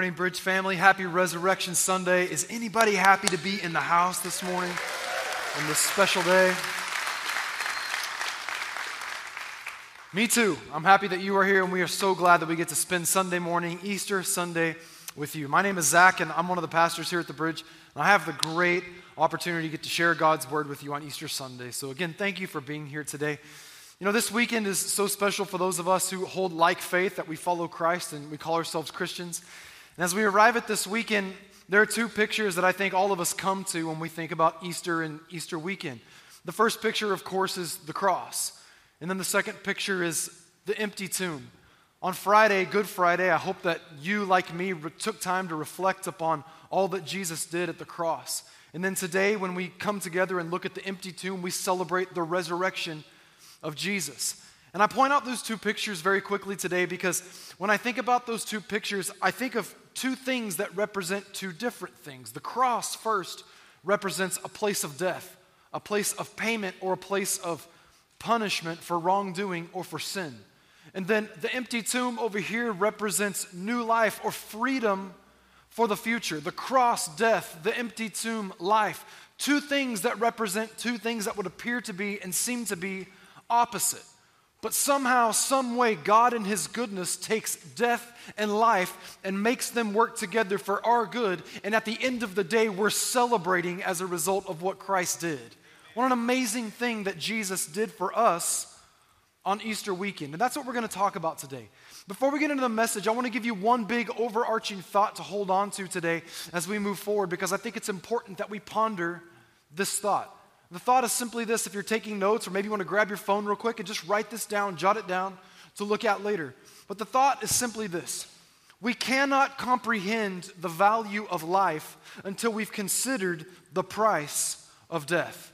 Morning, Bridge family. Happy Resurrection Sunday. Is anybody happy to be in the house this morning on this special day? Me too. I'm happy that you are here, and we are so glad that we get to spend Sunday morning, Easter Sunday, with you. My name is Zach, and I'm one of the pastors here at the Bridge. And I have the great opportunity to get to share God's word with you on Easter Sunday. So, again, thank you for being here today. You know, this weekend is so special for those of us who hold like faith that we follow Christ and we call ourselves Christians. And as we arrive at this weekend, there are two pictures that I think all of us come to when we think about Easter and Easter weekend. The first picture, of course, is the cross. And then the second picture is the empty tomb. On Friday, Good Friday, I hope that you, like me, took time to reflect upon all that Jesus did at the cross. And then today, when we come together and look at the empty tomb, we celebrate the resurrection of Jesus. And I point out those two pictures very quickly today because when I think about those two pictures, I think of two things that represent two different things. The cross, first, represents a place of death, a place of payment, or a place of punishment for wrongdoing or for sin. And then the empty tomb over here represents new life or freedom for the future. The cross, death, the empty tomb, life. Two things that represent two things that would appear to be and seem to be opposite. But somehow, some way, God in His goodness takes death and life and makes them work together for our good. And at the end of the day, we're celebrating as a result of what Christ did. What an amazing thing that Jesus did for us on Easter weekend. And that's what we're going to talk about today. Before we get into the message, I want to give you one big overarching thought to hold on to today as we move forward because I think it's important that we ponder this thought. The thought is simply this if you're taking notes, or maybe you want to grab your phone real quick and just write this down, jot it down to look at later. But the thought is simply this we cannot comprehend the value of life until we've considered the price of death.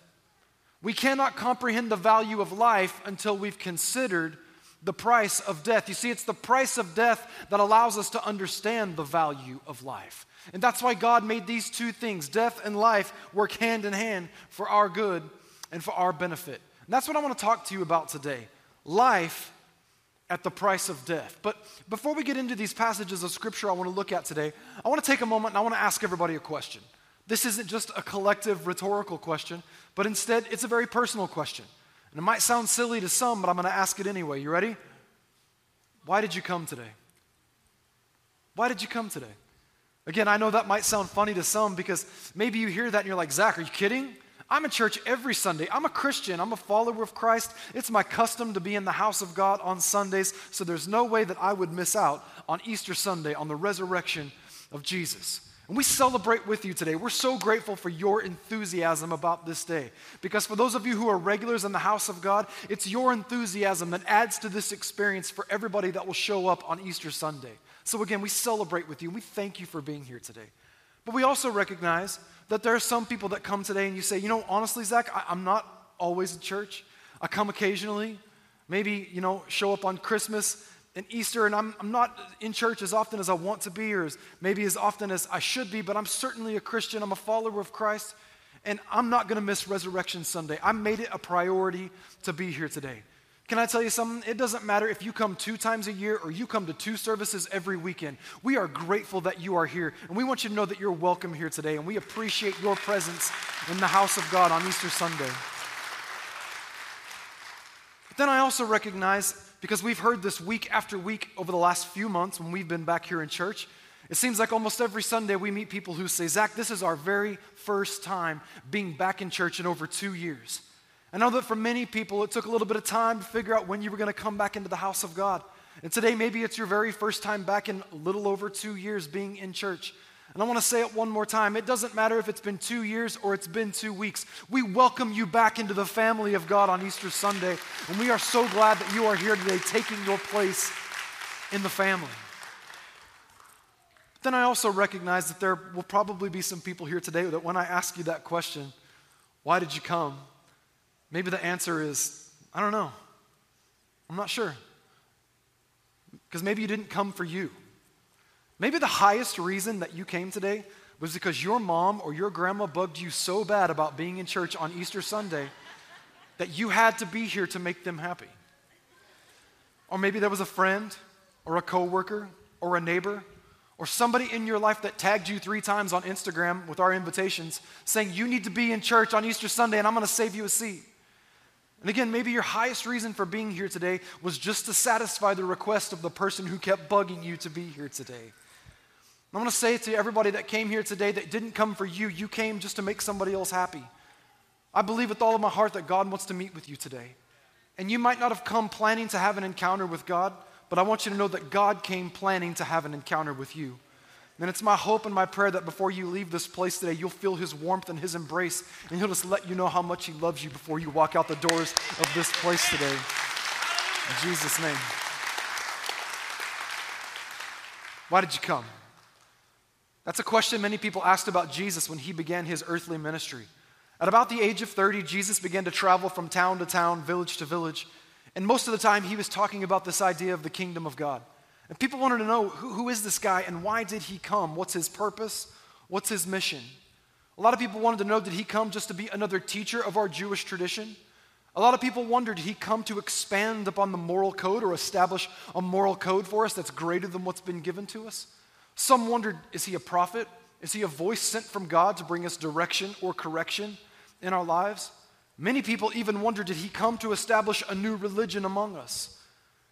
We cannot comprehend the value of life until we've considered the price of death. You see, it's the price of death that allows us to understand the value of life. And that's why God made these two things, death and life, work hand in hand for our good and for our benefit. And that's what I want to talk to you about today life at the price of death. But before we get into these passages of scripture I want to look at today, I want to take a moment and I want to ask everybody a question. This isn't just a collective rhetorical question, but instead it's a very personal question. And it might sound silly to some, but I'm going to ask it anyway. You ready? Why did you come today? Why did you come today? Again, I know that might sound funny to some because maybe you hear that and you're like, Zach, are you kidding? I'm in church every Sunday. I'm a Christian. I'm a follower of Christ. It's my custom to be in the house of God on Sundays, so there's no way that I would miss out on Easter Sunday, on the resurrection of Jesus. And we celebrate with you today. We're so grateful for your enthusiasm about this day. Because for those of you who are regulars in the house of God, it's your enthusiasm that adds to this experience for everybody that will show up on Easter Sunday. So again, we celebrate with you and we thank you for being here today. But we also recognize that there are some people that come today and you say, you know, honestly, Zach, I, am not always in church. I come occasionally, maybe, you know, show up on Christmas and Easter, and I'm, I'm not in church as often as I want to be, or as, maybe as often as I should be, but I'm certainly a Christian. I'm a follower of Christ, and I'm not going to miss Resurrection Sunday. I made it a priority to be here today. Can I tell you something? It doesn't matter if you come two times a year or you come to two services every weekend. We are grateful that you are here, and we want you to know that you're welcome here today, and we appreciate your presence in the house of God on Easter Sunday. But then I also recognize because we've heard this week after week over the last few months when we've been back here in church. It seems like almost every Sunday we meet people who say, Zach, this is our very first time being back in church in over two years. I know that for many people it took a little bit of time to figure out when you were going to come back into the house of God. And today maybe it's your very first time back in a little over two years being in church. And I want to say it one more time. It doesn't matter if it's been two years or it's been two weeks. We welcome you back into the family of God on Easter Sunday. And we are so glad that you are here today taking your place in the family. But then I also recognize that there will probably be some people here today that when I ask you that question, why did you come? Maybe the answer is, I don't know. I'm not sure. Because maybe you didn't come for you. Maybe the highest reason that you came today was because your mom or your grandma bugged you so bad about being in church on Easter Sunday that you had to be here to make them happy. Or maybe there was a friend or a coworker or a neighbor or somebody in your life that tagged you three times on Instagram with our invitations saying you need to be in church on Easter Sunday and I'm going to save you a seat. And again, maybe your highest reason for being here today was just to satisfy the request of the person who kept bugging you to be here today. I'm going to say to everybody that came here today that didn't come for you, you came just to make somebody else happy. I believe with all of my heart that God wants to meet with you today. And you might not have come planning to have an encounter with God, but I want you to know that God came planning to have an encounter with you. And it's my hope and my prayer that before you leave this place today, you'll feel His warmth and His embrace, and He'll just let you know how much He loves you before you walk out the doors of this place today. In Jesus' name. Why did you come? That's a question many people asked about Jesus when He began His earthly ministry. At about the age of 30, Jesus began to travel from town to town, village to village. And most of the time, he was talking about this idea of the kingdom of God. And people wanted to know who, who is this guy and why did he come? What's his purpose? What's his mission? A lot of people wanted to know did he come just to be another teacher of our Jewish tradition? A lot of people wondered did he come to expand upon the moral code or establish a moral code for us that's greater than what's been given to us? Some wondered is he a prophet? Is he a voice sent from God to bring us direction or correction in our lives? Many people even wondered did he come to establish a new religion among us?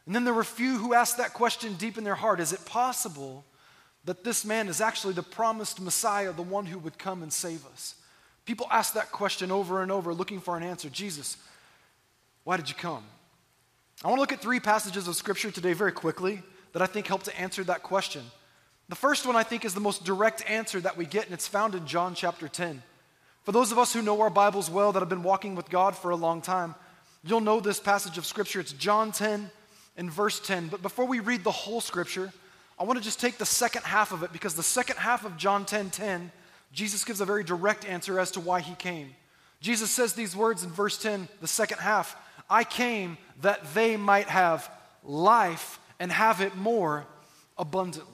And then there were few who asked that question deep in their heart Is it possible that this man is actually the promised Messiah, the one who would come and save us? People asked that question over and over, looking for an answer. Jesus, why did you come? I want to look at three passages of Scripture today very quickly that I think help to answer that question. The first one I think is the most direct answer that we get, and it's found in John chapter 10. For those of us who know our Bibles well, that have been walking with God for a long time, you'll know this passage of Scripture. It's John 10, and verse 10. But before we read the whole scripture, I want to just take the second half of it because the second half of John 10 10, Jesus gives a very direct answer as to why he came. Jesus says these words in verse 10, the second half I came that they might have life and have it more abundantly.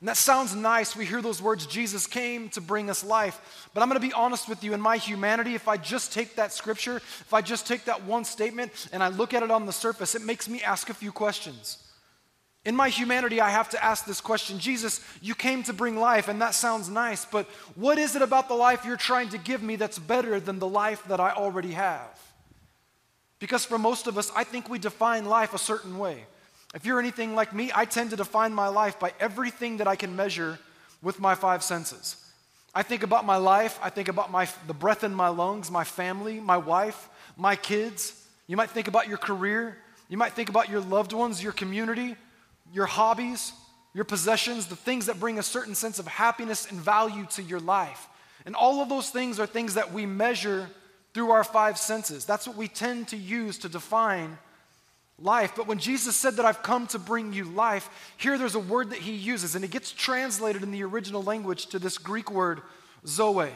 And that sounds nice. We hear those words, Jesus came to bring us life. But I'm going to be honest with you, in my humanity, if I just take that scripture, if I just take that one statement and I look at it on the surface, it makes me ask a few questions. In my humanity, I have to ask this question Jesus, you came to bring life, and that sounds nice, but what is it about the life you're trying to give me that's better than the life that I already have? Because for most of us, I think we define life a certain way. If you're anything like me, I tend to define my life by everything that I can measure with my five senses. I think about my life, I think about my, the breath in my lungs, my family, my wife, my kids. You might think about your career, you might think about your loved ones, your community, your hobbies, your possessions, the things that bring a certain sense of happiness and value to your life. And all of those things are things that we measure through our five senses. That's what we tend to use to define life. But when Jesus said that I've come to bring you life, here there's a word that he uses, and it gets translated in the original language to this Greek word, zoe.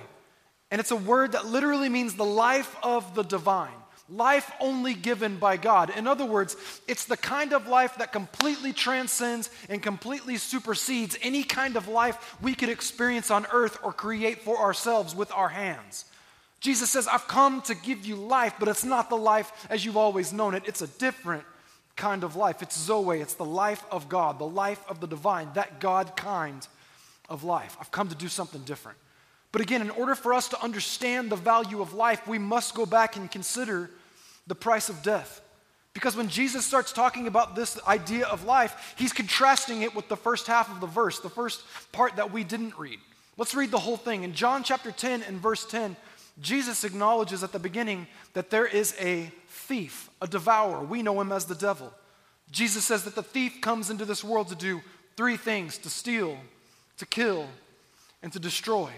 And it's a word that literally means the life of the divine, life only given by God. In other words, it's the kind of life that completely transcends and completely supersedes any kind of life we could experience on earth or create for ourselves with our hands. Jesus says, I've come to give you life, but it's not the life as you've always known it. It's a different kind of life. It's Zoe, it's the life of God, the life of the divine, that God kind of life. I've come to do something different. But again, in order for us to understand the value of life, we must go back and consider the price of death. Because when Jesus starts talking about this idea of life, he's contrasting it with the first half of the verse, the first part that we didn't read. Let's read the whole thing. In John chapter 10 and verse 10, Jesus acknowledges at the beginning that there is a thief, a devourer. We know him as the devil. Jesus says that the thief comes into this world to do three things to steal, to kill, and to destroy.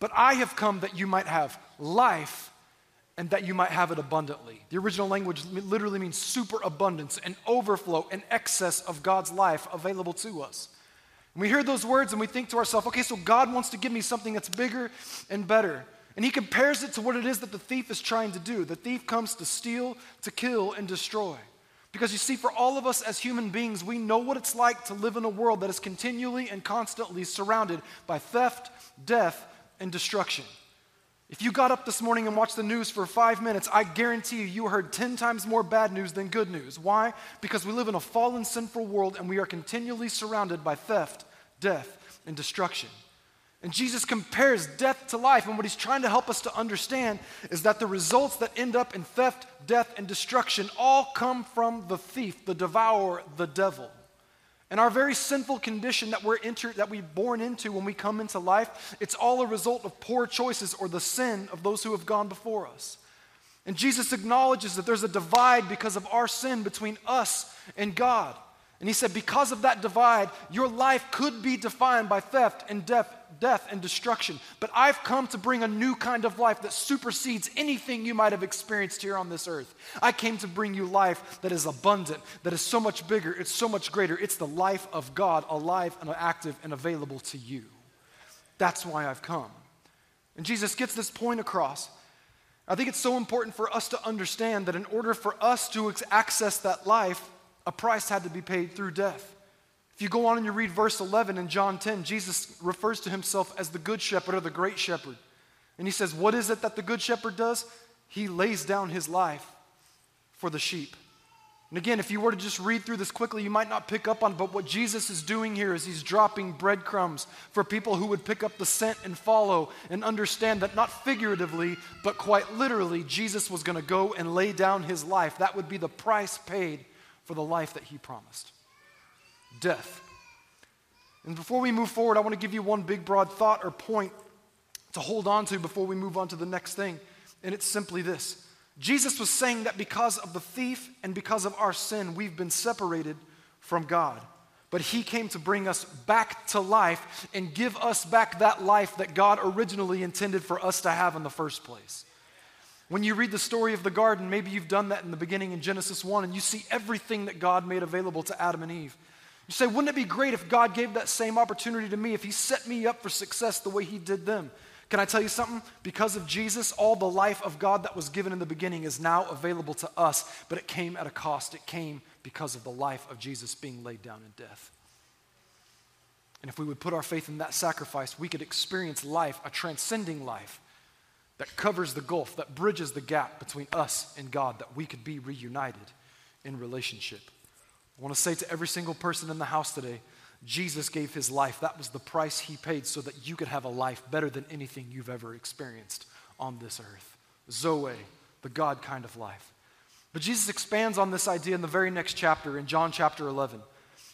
But I have come that you might have life and that you might have it abundantly. The original language literally means superabundance, an overflow, an excess of God's life available to us. And we hear those words and we think to ourselves, okay, so God wants to give me something that's bigger and better. And he compares it to what it is that the thief is trying to do. The thief comes to steal, to kill, and destroy. Because you see, for all of us as human beings, we know what it's like to live in a world that is continually and constantly surrounded by theft, death, and destruction. If you got up this morning and watched the news for five minutes, I guarantee you, you heard 10 times more bad news than good news. Why? Because we live in a fallen, sinful world and we are continually surrounded by theft, death, and destruction. And Jesus compares death to life. And what he's trying to help us to understand is that the results that end up in theft, death, and destruction all come from the thief, the devourer, the devil. And our very sinful condition that we're enter, that we're born into when we come into life, it's all a result of poor choices or the sin of those who have gone before us. And Jesus acknowledges that there's a divide because of our sin between us and God. And he said, because of that divide, your life could be defined by theft and death, death and destruction. But I've come to bring a new kind of life that supersedes anything you might have experienced here on this earth. I came to bring you life that is abundant, that is so much bigger, it's so much greater. It's the life of God, alive and active and available to you. That's why I've come. And Jesus gets this point across. I think it's so important for us to understand that in order for us to access that life, a price had to be paid through death. If you go on and you read verse 11 in John 10, Jesus refers to himself as the good shepherd or the great shepherd. And he says, What is it that the good shepherd does? He lays down his life for the sheep. And again, if you were to just read through this quickly, you might not pick up on, but what Jesus is doing here is he's dropping breadcrumbs for people who would pick up the scent and follow and understand that not figuratively, but quite literally, Jesus was going to go and lay down his life. That would be the price paid for the life that he promised death. And before we move forward, I want to give you one big, broad thought or point to hold on to before we move on to the next thing. And it's simply this Jesus was saying that because of the thief and because of our sin, we've been separated from God. But he came to bring us back to life and give us back that life that God originally intended for us to have in the first place. When you read the story of the garden, maybe you've done that in the beginning in Genesis 1, and you see everything that God made available to Adam and Eve. You say, wouldn't it be great if God gave that same opportunity to me, if He set me up for success the way He did them? Can I tell you something? Because of Jesus, all the life of God that was given in the beginning is now available to us, but it came at a cost. It came because of the life of Jesus being laid down in death. And if we would put our faith in that sacrifice, we could experience life, a transcending life that covers the gulf, that bridges the gap between us and God, that we could be reunited in relationship. I want to say to every single person in the house today Jesus gave his life. That was the price he paid so that you could have a life better than anything you've ever experienced on this earth. Zoe, the God kind of life. But Jesus expands on this idea in the very next chapter, in John chapter 11.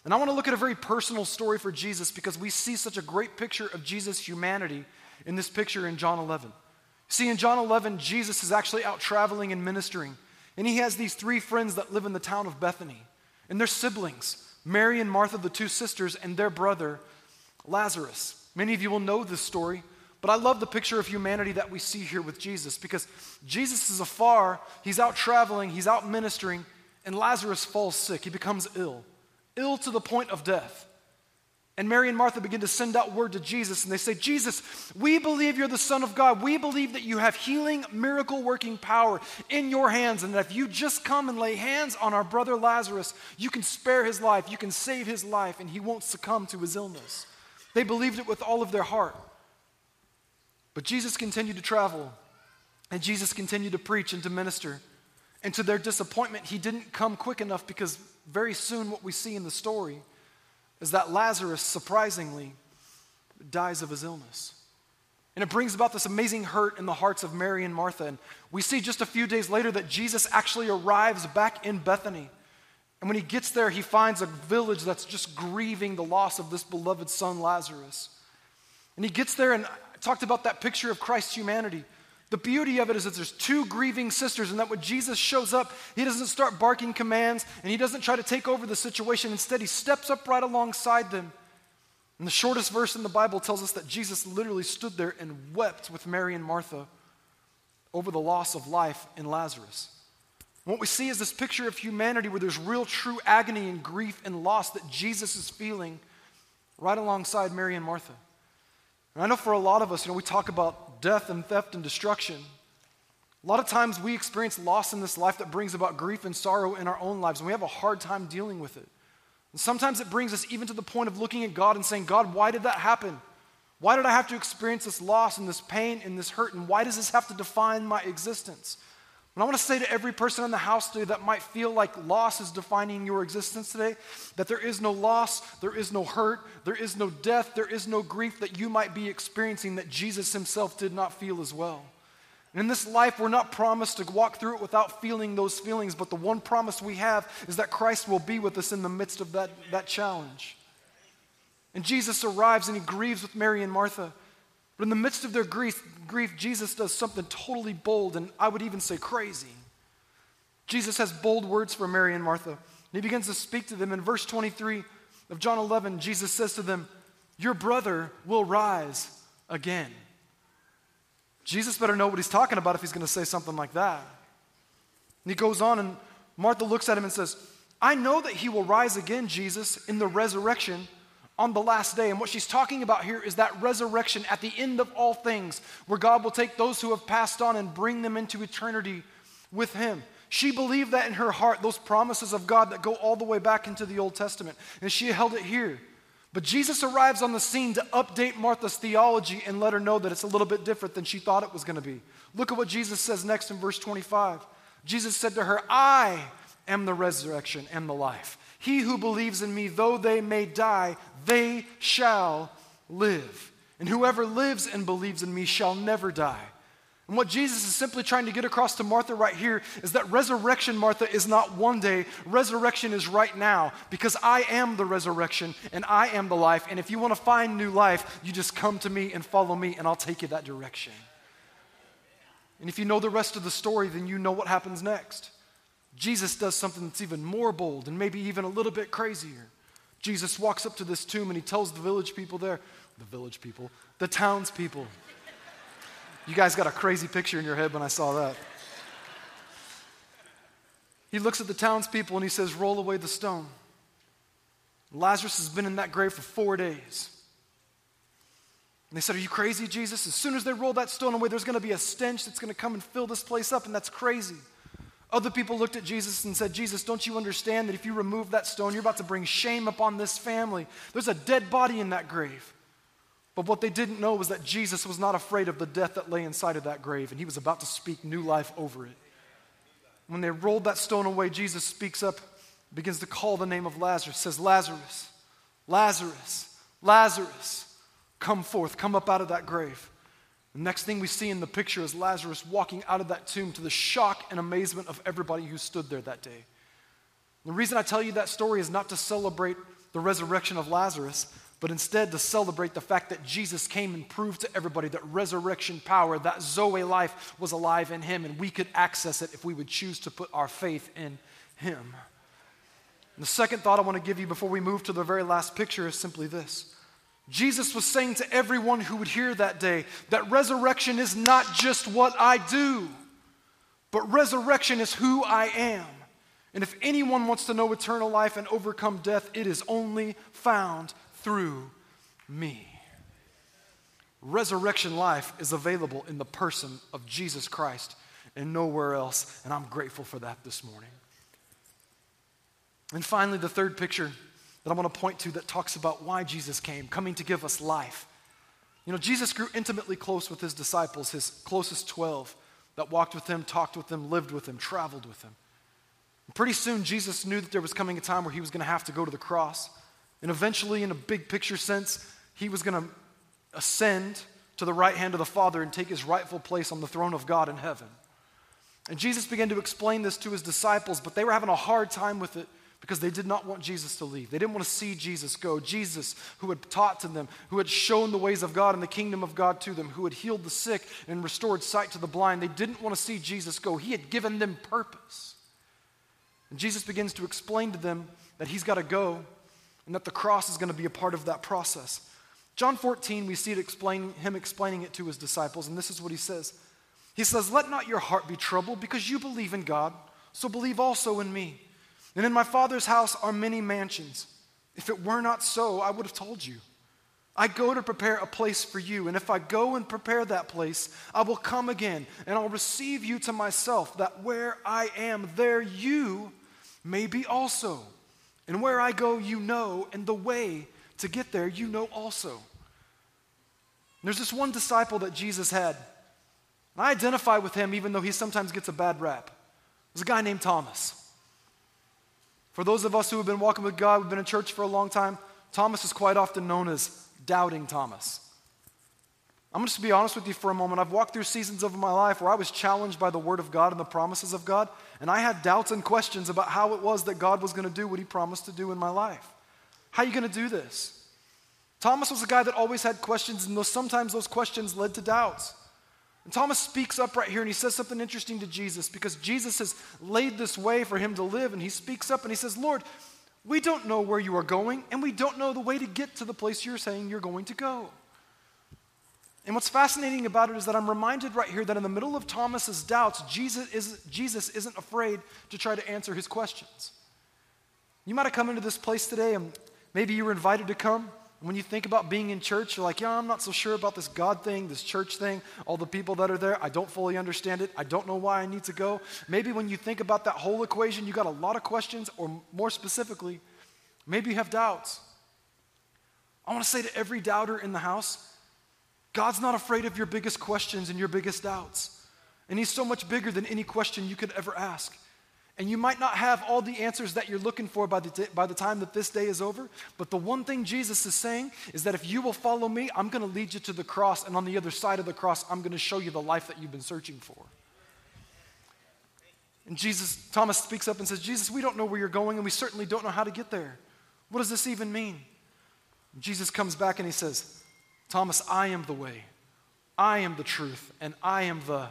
And I want to look at a very personal story for Jesus because we see such a great picture of Jesus' humanity in this picture in John 11. See, in John 11, Jesus is actually out traveling and ministering. And he has these three friends that live in the town of Bethany. And they're siblings Mary and Martha, the two sisters, and their brother, Lazarus. Many of you will know this story, but I love the picture of humanity that we see here with Jesus because Jesus is afar, he's out traveling, he's out ministering, and Lazarus falls sick. He becomes ill, ill to the point of death. And Mary and Martha begin to send out word to Jesus, and they say, Jesus, we believe you're the Son of God. We believe that you have healing, miracle working power in your hands, and that if you just come and lay hands on our brother Lazarus, you can spare his life, you can save his life, and he won't succumb to his illness. They believed it with all of their heart. But Jesus continued to travel, and Jesus continued to preach and to minister. And to their disappointment, he didn't come quick enough because very soon, what we see in the story is that Lazarus, surprisingly, dies of his illness. And it brings about this amazing hurt in the hearts of Mary and Martha. And we see just a few days later that Jesus actually arrives back in Bethany. And when he gets there, he finds a village that's just grieving the loss of this beloved son, Lazarus. And he gets there and I talked about that picture of Christ's humanity. The beauty of it is that there's two grieving sisters, and that when Jesus shows up, he doesn't start barking commands and he doesn't try to take over the situation. Instead, he steps up right alongside them. And the shortest verse in the Bible tells us that Jesus literally stood there and wept with Mary and Martha over the loss of life in Lazarus. What we see is this picture of humanity where there's real, true agony and grief and loss that Jesus is feeling right alongside Mary and Martha. And I know for a lot of us, you know, we talk about death and theft and destruction. A lot of times we experience loss in this life that brings about grief and sorrow in our own lives, and we have a hard time dealing with it. And sometimes it brings us even to the point of looking at God and saying, God, why did that happen? Why did I have to experience this loss and this pain and this hurt? And why does this have to define my existence? And I want to say to every person in the house today that might feel like loss is defining your existence today that there is no loss, there is no hurt, there is no death, there is no grief that you might be experiencing that Jesus himself did not feel as well. And in this life, we're not promised to walk through it without feeling those feelings, but the one promise we have is that Christ will be with us in the midst of that, that challenge. And Jesus arrives and he grieves with Mary and Martha. But in the midst of their grief, grief, Jesus does something totally bold and I would even say crazy. Jesus has bold words for Mary and Martha. And he begins to speak to them. In verse 23 of John 11, Jesus says to them, Your brother will rise again. Jesus better know what he's talking about if he's going to say something like that. And he goes on, and Martha looks at him and says, I know that he will rise again, Jesus, in the resurrection on the last day. And what she's talking about here is that resurrection at the end of all things, where God will take those who have passed on and bring them into eternity with him. She believed that in her heart, those promises of God that go all the way back into the Old Testament. And she held it here. But Jesus arrives on the scene to update Martha's theology and let her know that it's a little bit different than she thought it was going to be. Look at what Jesus says next in verse 25. Jesus said to her, I am the resurrection and the life. He who believes in me, though they may die, they shall live. And whoever lives and believes in me shall never die. And what Jesus is simply trying to get across to Martha right here is that resurrection, Martha, is not one day. Resurrection is right now because I am the resurrection and I am the life. And if you want to find new life, you just come to me and follow me, and I'll take you that direction. And if you know the rest of the story, then you know what happens next. Jesus does something that's even more bold and maybe even a little bit crazier. Jesus walks up to this tomb and he tells the village people there, the village people, the townspeople. You guys got a crazy picture in your head when I saw that. He looks at the townspeople and he says, Roll away the stone. Lazarus has been in that grave for four days. And they said, Are you crazy, Jesus? As soon as they roll that stone away, there's going to be a stench that's going to come and fill this place up, and that's crazy. Other people looked at Jesus and said, Jesus, don't you understand that if you remove that stone, you're about to bring shame upon this family? There's a dead body in that grave. But what they didn't know was that Jesus was not afraid of the death that lay inside of that grave, and he was about to speak new life over it. When they rolled that stone away, Jesus speaks up, begins to call the name of Lazarus, says, Lazarus, Lazarus, Lazarus, come forth, come up out of that grave. The next thing we see in the picture is Lazarus walking out of that tomb to the shock and amazement of everybody who stood there that day. The reason I tell you that story is not to celebrate the resurrection of Lazarus, but instead to celebrate the fact that Jesus came and proved to everybody that resurrection power, that Zoe life was alive in him, and we could access it if we would choose to put our faith in him. And the second thought I want to give you before we move to the very last picture is simply this Jesus was saying to everyone who would hear that day that resurrection is not just what I do, but resurrection is who I am. And if anyone wants to know eternal life and overcome death, it is only found through me. Resurrection life is available in the person of Jesus Christ and nowhere else, and I'm grateful for that this morning. And finally, the third picture that I want to point to that talks about why Jesus came, coming to give us life. You know, Jesus grew intimately close with his disciples, his closest 12 that walked with him, talked with him, lived with him, traveled with him. And pretty soon, Jesus knew that there was coming a time where he was going to have to go to the cross. And eventually, in a big picture sense, he was going to ascend to the right hand of the Father and take his rightful place on the throne of God in heaven. And Jesus began to explain this to his disciples, but they were having a hard time with it because they did not want Jesus to leave. They didn't want to see Jesus go. Jesus, who had taught to them, who had shown the ways of God and the kingdom of God to them, who had healed the sick and restored sight to the blind, they didn't want to see Jesus go. He had given them purpose. And Jesus begins to explain to them that he's got to go and that the cross is going to be a part of that process. John 14, we see it explain, him explaining it to his disciples, and this is what he says. He says, Let not your heart be troubled because you believe in God, so believe also in me. And in my Father's house are many mansions. If it were not so, I would have told you. I go to prepare a place for you, and if I go and prepare that place, I will come again, and I'll receive you to myself, that where I am, there you may be also. And where I go, you know, and the way to get there, you know also. And there's this one disciple that Jesus had. and I identify with him even though he sometimes gets a bad rap. There's a guy named Thomas. For those of us who have been walking with God, we've been in church for a long time, Thomas is quite often known as Doubting Thomas. I'm just to be honest with you for a moment. I've walked through seasons of my life where I was challenged by the Word of God and the promises of God, and I had doubts and questions about how it was that God was going to do what He promised to do in my life. How are you going to do this? Thomas was a guy that always had questions, and those, sometimes those questions led to doubts. And Thomas speaks up right here and he says something interesting to Jesus because Jesus has laid this way for him to live. And he speaks up and he says, Lord, we don't know where you are going, and we don't know the way to get to the place you're saying you're going to go. And what's fascinating about it is that I'm reminded right here that in the middle of Thomas's doubts, Jesus, is, Jesus isn't afraid to try to answer his questions. You might have come into this place today and maybe you were invited to come. When you think about being in church, you're like, yeah, I'm not so sure about this God thing, this church thing, all the people that are there. I don't fully understand it. I don't know why I need to go. Maybe when you think about that whole equation, you got a lot of questions, or more specifically, maybe you have doubts. I want to say to every doubter in the house, God's not afraid of your biggest questions and your biggest doubts. And He's so much bigger than any question you could ever ask. And you might not have all the answers that you're looking for by the, by the time that this day is over, but the one thing Jesus is saying is that if you will follow me, I'm going to lead you to the cross, and on the other side of the cross, I'm going to show you the life that you've been searching for. And Jesus, Thomas speaks up and says, Jesus, we don't know where you're going, and we certainly don't know how to get there. What does this even mean? Jesus comes back and he says, Thomas, I am the way, I am the truth, and I am the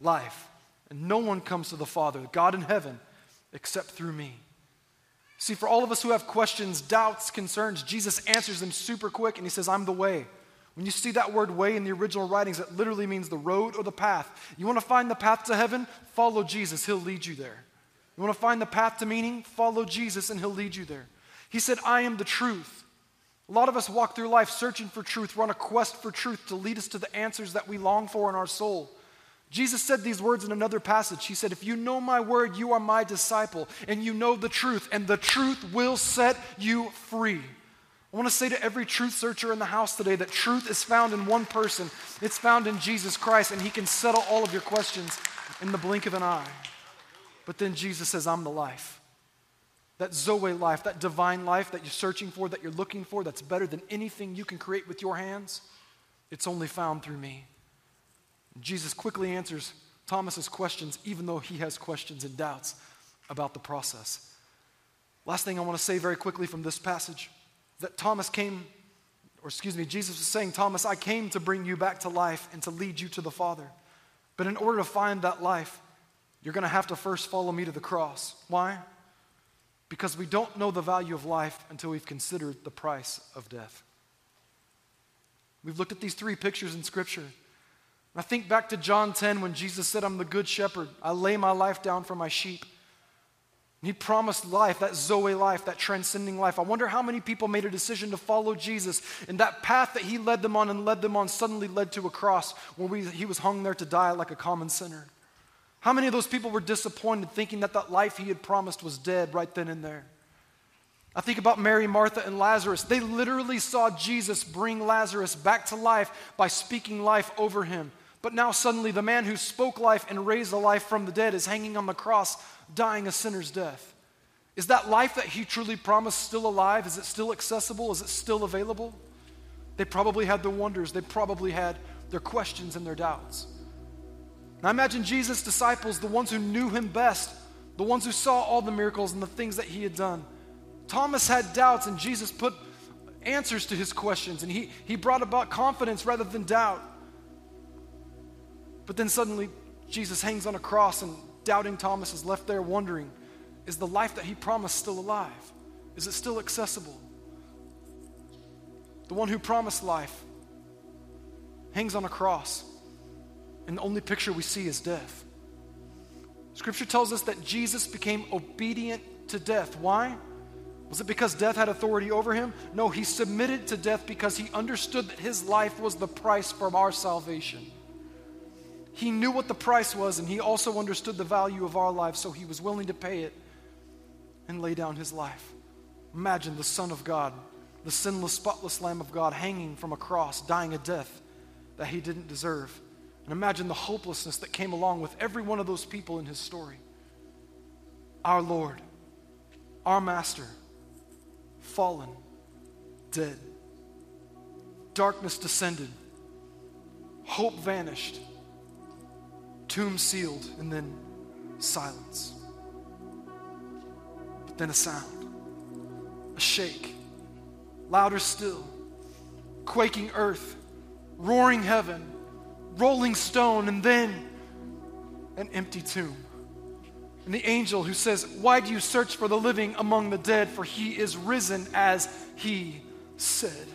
life. And no one comes to the Father, God in heaven, except through me. See, for all of us who have questions, doubts, concerns, Jesus answers them super quick and he says, I'm the way. When you see that word way in the original writings, it literally means the road or the path. You want to find the path to heaven? Follow Jesus, he'll lead you there. You want to find the path to meaning? Follow Jesus and he'll lead you there. He said, I am the truth. A lot of us walk through life searching for truth. We're on a quest for truth to lead us to the answers that we long for in our soul. Jesus said these words in another passage. He said, If you know my word, you are my disciple, and you know the truth, and the truth will set you free. I want to say to every truth searcher in the house today that truth is found in one person. It's found in Jesus Christ, and He can settle all of your questions in the blink of an eye. But then Jesus says, I'm the life. That Zoe life, that divine life that you're searching for, that you're looking for, that's better than anything you can create with your hands, it's only found through me. Jesus quickly answers Thomas's questions, even though he has questions and doubts about the process. Last thing I want to say very quickly from this passage that Thomas came, or excuse me, Jesus was saying, Thomas, I came to bring you back to life and to lead you to the Father. But in order to find that life, you're going to have to first follow me to the cross. Why? because we don't know the value of life until we've considered the price of death. We've looked at these three pictures in Scripture. I think back to John 10 when Jesus said, I'm the good shepherd. I lay my life down for my sheep. And he promised life, that Zoe life, that transcending life. I wonder how many people made a decision to follow Jesus, and that path that he led them on and led them on suddenly led to a cross where we, he was hung there to die like a common sinner. How many of those people were disappointed thinking that that life he had promised was dead right then and there? I think about Mary, Martha, and Lazarus. They literally saw Jesus bring Lazarus back to life by speaking life over him. But now, suddenly, the man who spoke life and raised a life from the dead is hanging on the cross, dying a sinner's death. Is that life that he truly promised still alive? Is it still accessible? Is it still available? They probably had their wonders, they probably had their questions and their doubts. I imagine Jesus' disciples, the ones who knew him best, the ones who saw all the miracles and the things that he had done. Thomas had doubts, and Jesus put answers to his questions, and he, he brought about confidence rather than doubt. But then suddenly, Jesus hangs on a cross, and doubting Thomas is left there wondering is the life that he promised still alive? Is it still accessible? The one who promised life hangs on a cross and the only picture we see is death. Scripture tells us that Jesus became obedient to death. Why? Was it because death had authority over him? No, he submitted to death because he understood that his life was the price for our salvation. He knew what the price was, and he also understood the value of our lives, so he was willing to pay it and lay down his life. Imagine the Son of God, the sinless, spotless Lamb of God, hanging from a cross, dying a death that he didn't deserve And imagine the hopelessness that came along with every one of those people in his story. Our Lord, our Master, fallen, dead. Darkness descended, hope vanished, tomb sealed, and then silence. But then a sound, a shake, louder still, quaking earth, roaring heaven, rolling stone, and then an empty tomb. And the angel who says, Why do you search for the living among the dead? For he is risen as he said.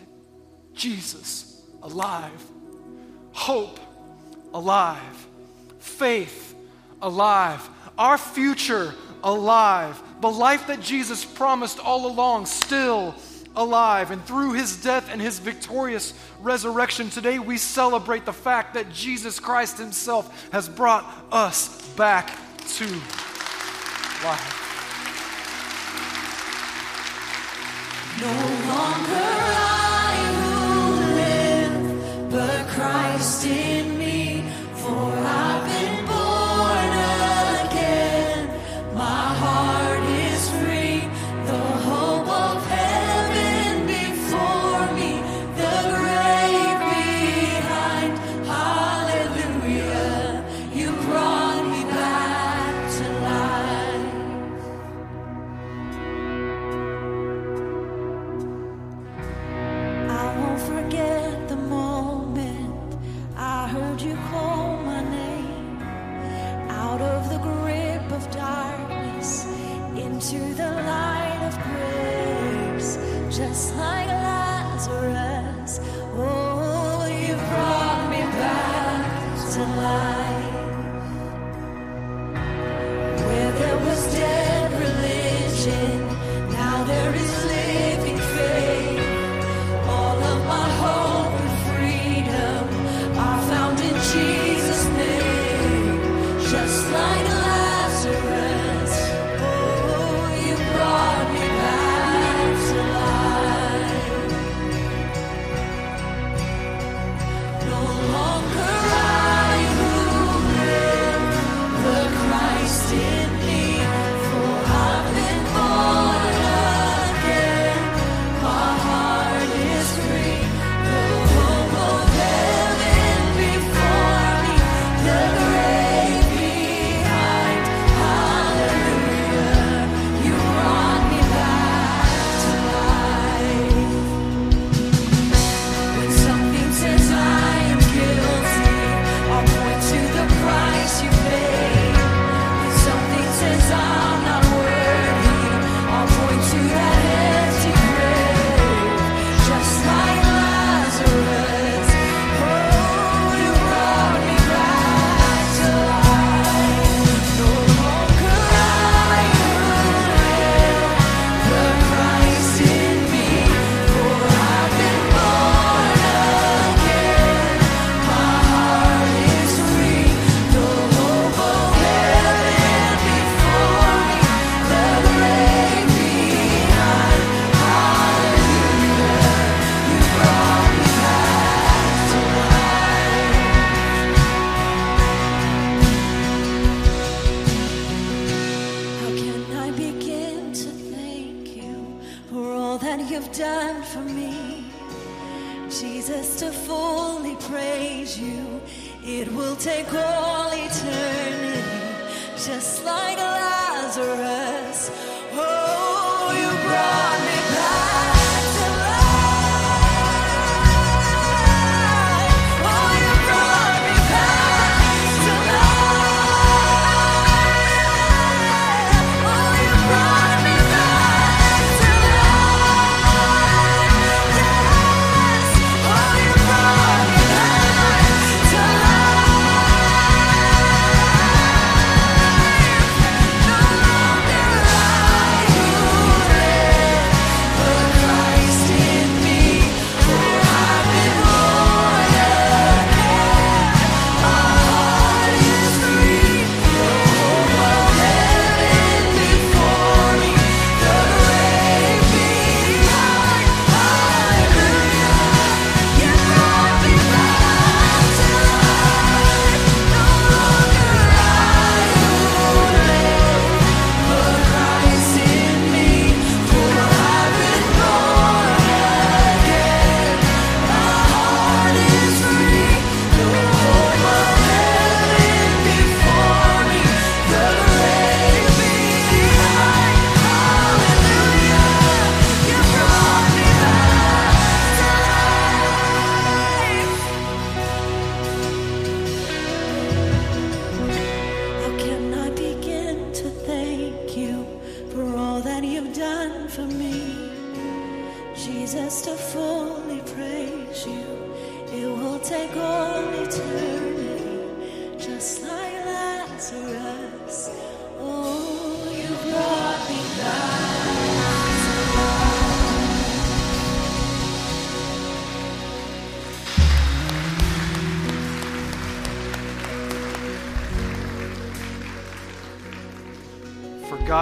Jesus, alive. Hope, alive. Faith, alive. Our future, alive. The life that Jesus promised all along, still alive. And through his death and his victorious resurrection, today we celebrate the fact that Jesus Christ himself has brought us back to life. No longer I who live, but Christ in me.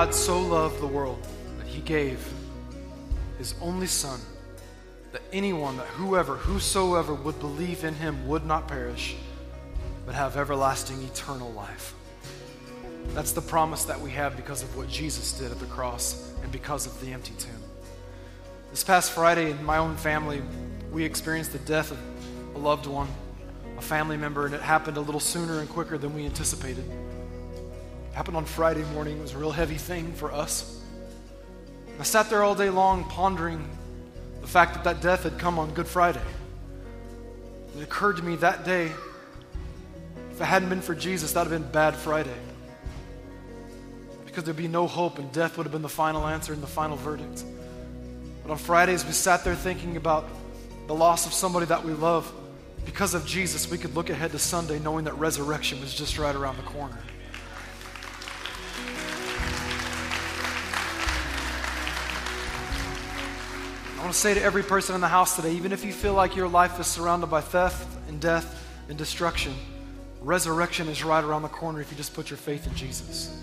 God so loved the world that he gave his only Son, that anyone, that whoever, whosoever would believe in him would not perish, but have everlasting eternal life. That's the promise that we have because of what Jesus did at the cross and because of the empty tomb. This past Friday, in my own family, we experienced the death of a loved one, a family member, and it happened a little sooner and quicker than we anticipated. Happened on Friday morning. It was a real heavy thing for us. I sat there all day long pondering the fact that that death had come on Good Friday. It occurred to me that day, if it hadn't been for Jesus, that would have been Bad Friday. Because there'd be no hope, and death would have been the final answer and the final verdict. But on Fridays, we sat there thinking about the loss of somebody that we love. Because of Jesus, we could look ahead to Sunday knowing that resurrection was just right around the corner. I want to say to every person in the house today, even if you feel like your life is surrounded by theft and death and destruction, resurrection is right around the corner if you just put your faith in Jesus.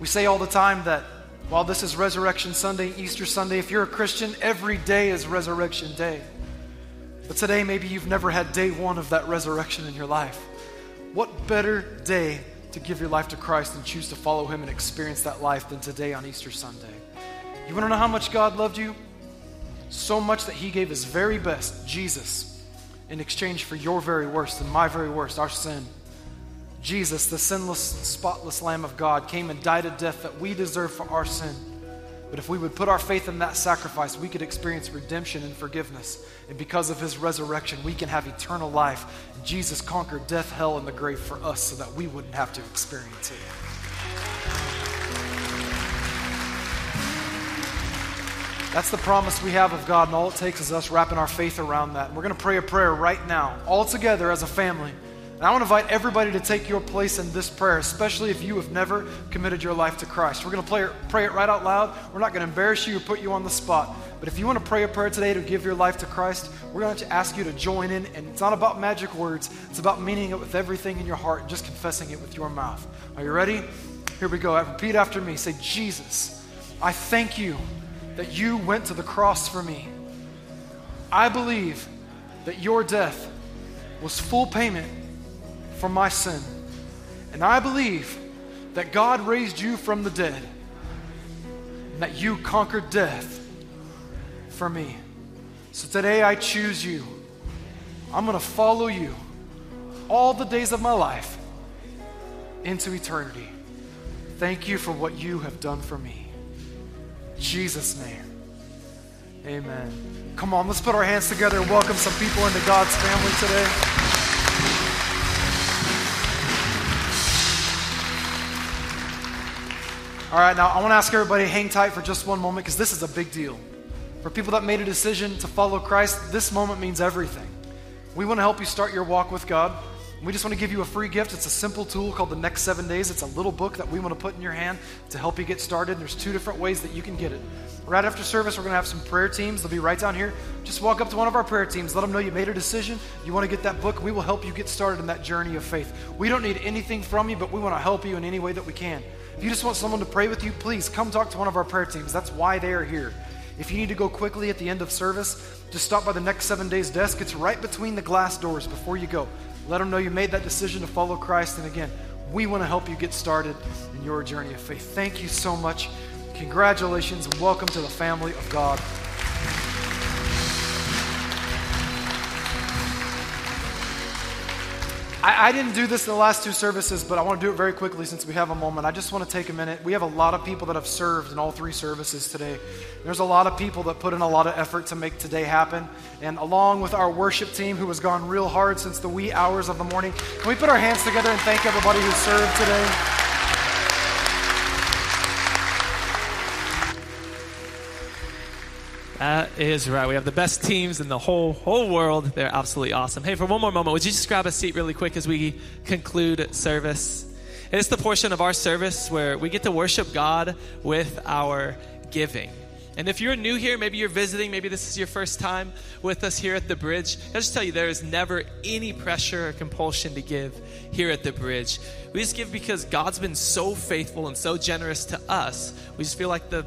We say all the time that while this is Resurrection Sunday, Easter Sunday, if you're a Christian, every day is Resurrection Day. But today, maybe you've never had day one of that resurrection in your life. What better day to give your life to Christ and choose to follow Him and experience that life than today on Easter Sunday? You want to know how much God loved you? So much that He gave His very best, Jesus, in exchange for your very worst and my very worst, our sin. Jesus, the sinless, spotless Lamb of God, came and died a death that we deserve for our sin. But if we would put our faith in that sacrifice, we could experience redemption and forgiveness. And because of his resurrection, we can have eternal life. And Jesus conquered death, hell, and the grave for us so that we wouldn't have to experience it. That's the promise we have of God, and all it takes is us wrapping our faith around that. We're going to pray a prayer right now, all together as a family. And I want to invite everybody to take your place in this prayer, especially if you have never committed your life to Christ. We're going to play, pray it right out loud. We're not going to embarrass you or put you on the spot. But if you want to pray a prayer today to give your life to Christ, we're going to ask you to join in. And it's not about magic words, it's about meaning it with everything in your heart and just confessing it with your mouth. Are you ready? Here we go. Repeat after me. Say, Jesus, I thank you that you went to the cross for me. I believe that your death was full payment for my sin. And I believe that God raised you from the dead, and that you conquered death for me. So today I choose you. I'm going to follow you all the days of my life into eternity. Thank you for what you have done for me. Jesus' name. Amen. Come on, let's put our hands together and welcome some people into God's family today. All right, now I want to ask everybody hang tight for just one moment because this is a big deal. For people that made a decision to follow Christ, this moment means everything. We want to help you start your walk with God. We just want to give you a free gift. It's a simple tool called the Next Seven Days. It's a little book that we want to put in your hand to help you get started. There's two different ways that you can get it. Right after service, we're going to have some prayer teams. They'll be right down here. Just walk up to one of our prayer teams. Let them know you made a decision. You want to get that book. We will help you get started in that journey of faith. We don't need anything from you, but we want to help you in any way that we can. If you just want someone to pray with you, please come talk to one of our prayer teams. That's why they are here. If you need to go quickly at the end of service, just stop by the next seven days desk. It's right between the glass doors before you go. Let them know you made that decision to follow Christ. And again, we want to help you get started in your journey of faith. Thank you so much. Congratulations and welcome to the family of God. I, I, didn't do this in the last two services, but I want to do it very quickly since we have a moment. I just want to take a minute. We have a lot of people that have served in all three services today. There's a lot of people that put in a lot of effort to make today happen. And along with our worship team, who has gone real hard since the wee hours of the morning, can we put our hands together and thank everybody who served today? That is right. We have the best teams in the whole whole world. They're absolutely awesome. Hey, for one more moment, would you just grab a seat really quick as we conclude service? It's the portion of our service where we get to worship God with our giving. And if you're new here, maybe you're visiting, maybe this is your first time with us here at the bridge, I'll just tell you there is never any pressure or compulsion to give here at the bridge. We just give because God's been so faithful and so generous to us. We just feel like the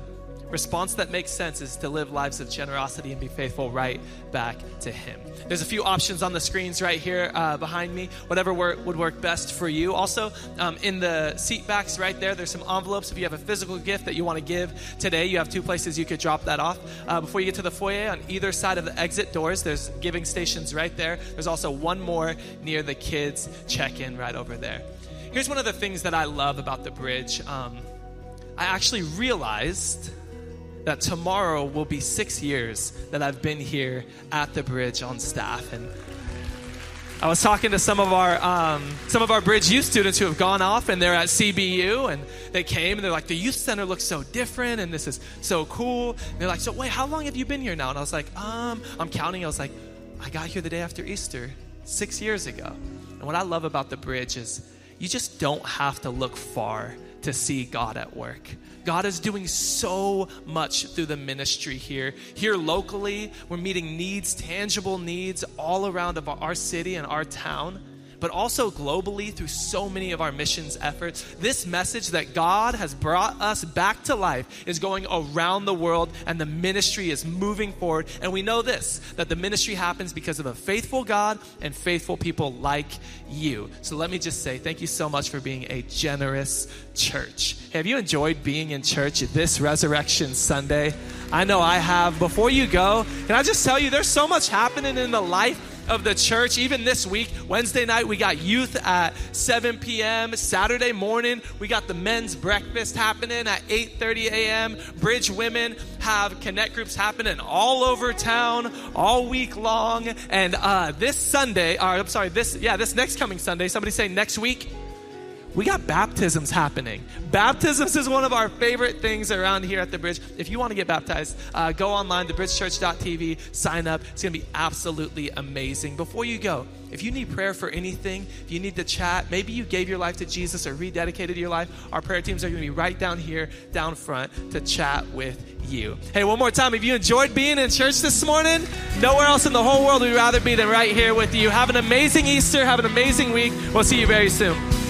response that makes sense is to live lives of generosity and be faithful right back to Him. There's a few options on the screens right here uh, behind me, whatever work, would work best for you. Also, um, in the seat backs right there, there's some envelopes. If you have a physical gift that you want to give today, you have two places you could drop that off. Uh, before you get to the foyer, on either side of the exit doors, there's giving stations right there. There's also one more near the kids' check in right over there. Here's one of the things that I love about the bridge. Um, I actually realized that tomorrow will be six years that I've been here at the bridge on staff. And I was talking to some of our um, some of our Bridge youth students who have gone off and they're at CBU and they came and they're like the youth center looks so different and this is so cool. And they're like, so wait, how long have you been here now? And I was like, um, I'm counting. I was like, I got here the day after Easter, six years ago. And what I love about the bridge is you just don't have to look far to see God at work. God is doing so much through the ministry here. Here locally, we're meeting needs, tangible needs all around of our city and our town but also globally through so many of our missions efforts. This message that God has brought us back to life is going around the world and the ministry is moving forward. And we know this that the ministry happens because of a faithful God and faithful people like you. So let me just say thank you so much for being a generous church. Have you enjoyed being in church this Resurrection Sunday? I know I have. Before you go, can I just tell you there's so much happening in the life of the church. Even this week, Wednesday night, we got youth at 7 p.m. Saturday morning, we got the men's breakfast happening at 8:30 a.m. Bridge Women have connect groups happening all over town all week long. And uh, this Sunday, or I'm sorry, this yeah, this next coming Sunday. Somebody say next week we got baptisms happening. Baptisms is one of our favorite things around here at the bridge. If you want to get baptized, uh, go online to bridgechurch.tv, sign up. It's going to be absolutely amazing. Before you go, if you need prayer for anything, if you need to chat, maybe you gave your life to Jesus or rededicated your life, our prayer teams are going to be right down here, down front, to chat with you. Hey, one more time, if you enjoyed being in church this morning, nowhere else in the whole world we'd rather be than right here with you. Have an amazing Easter, have an amazing week. We'll see you very soon.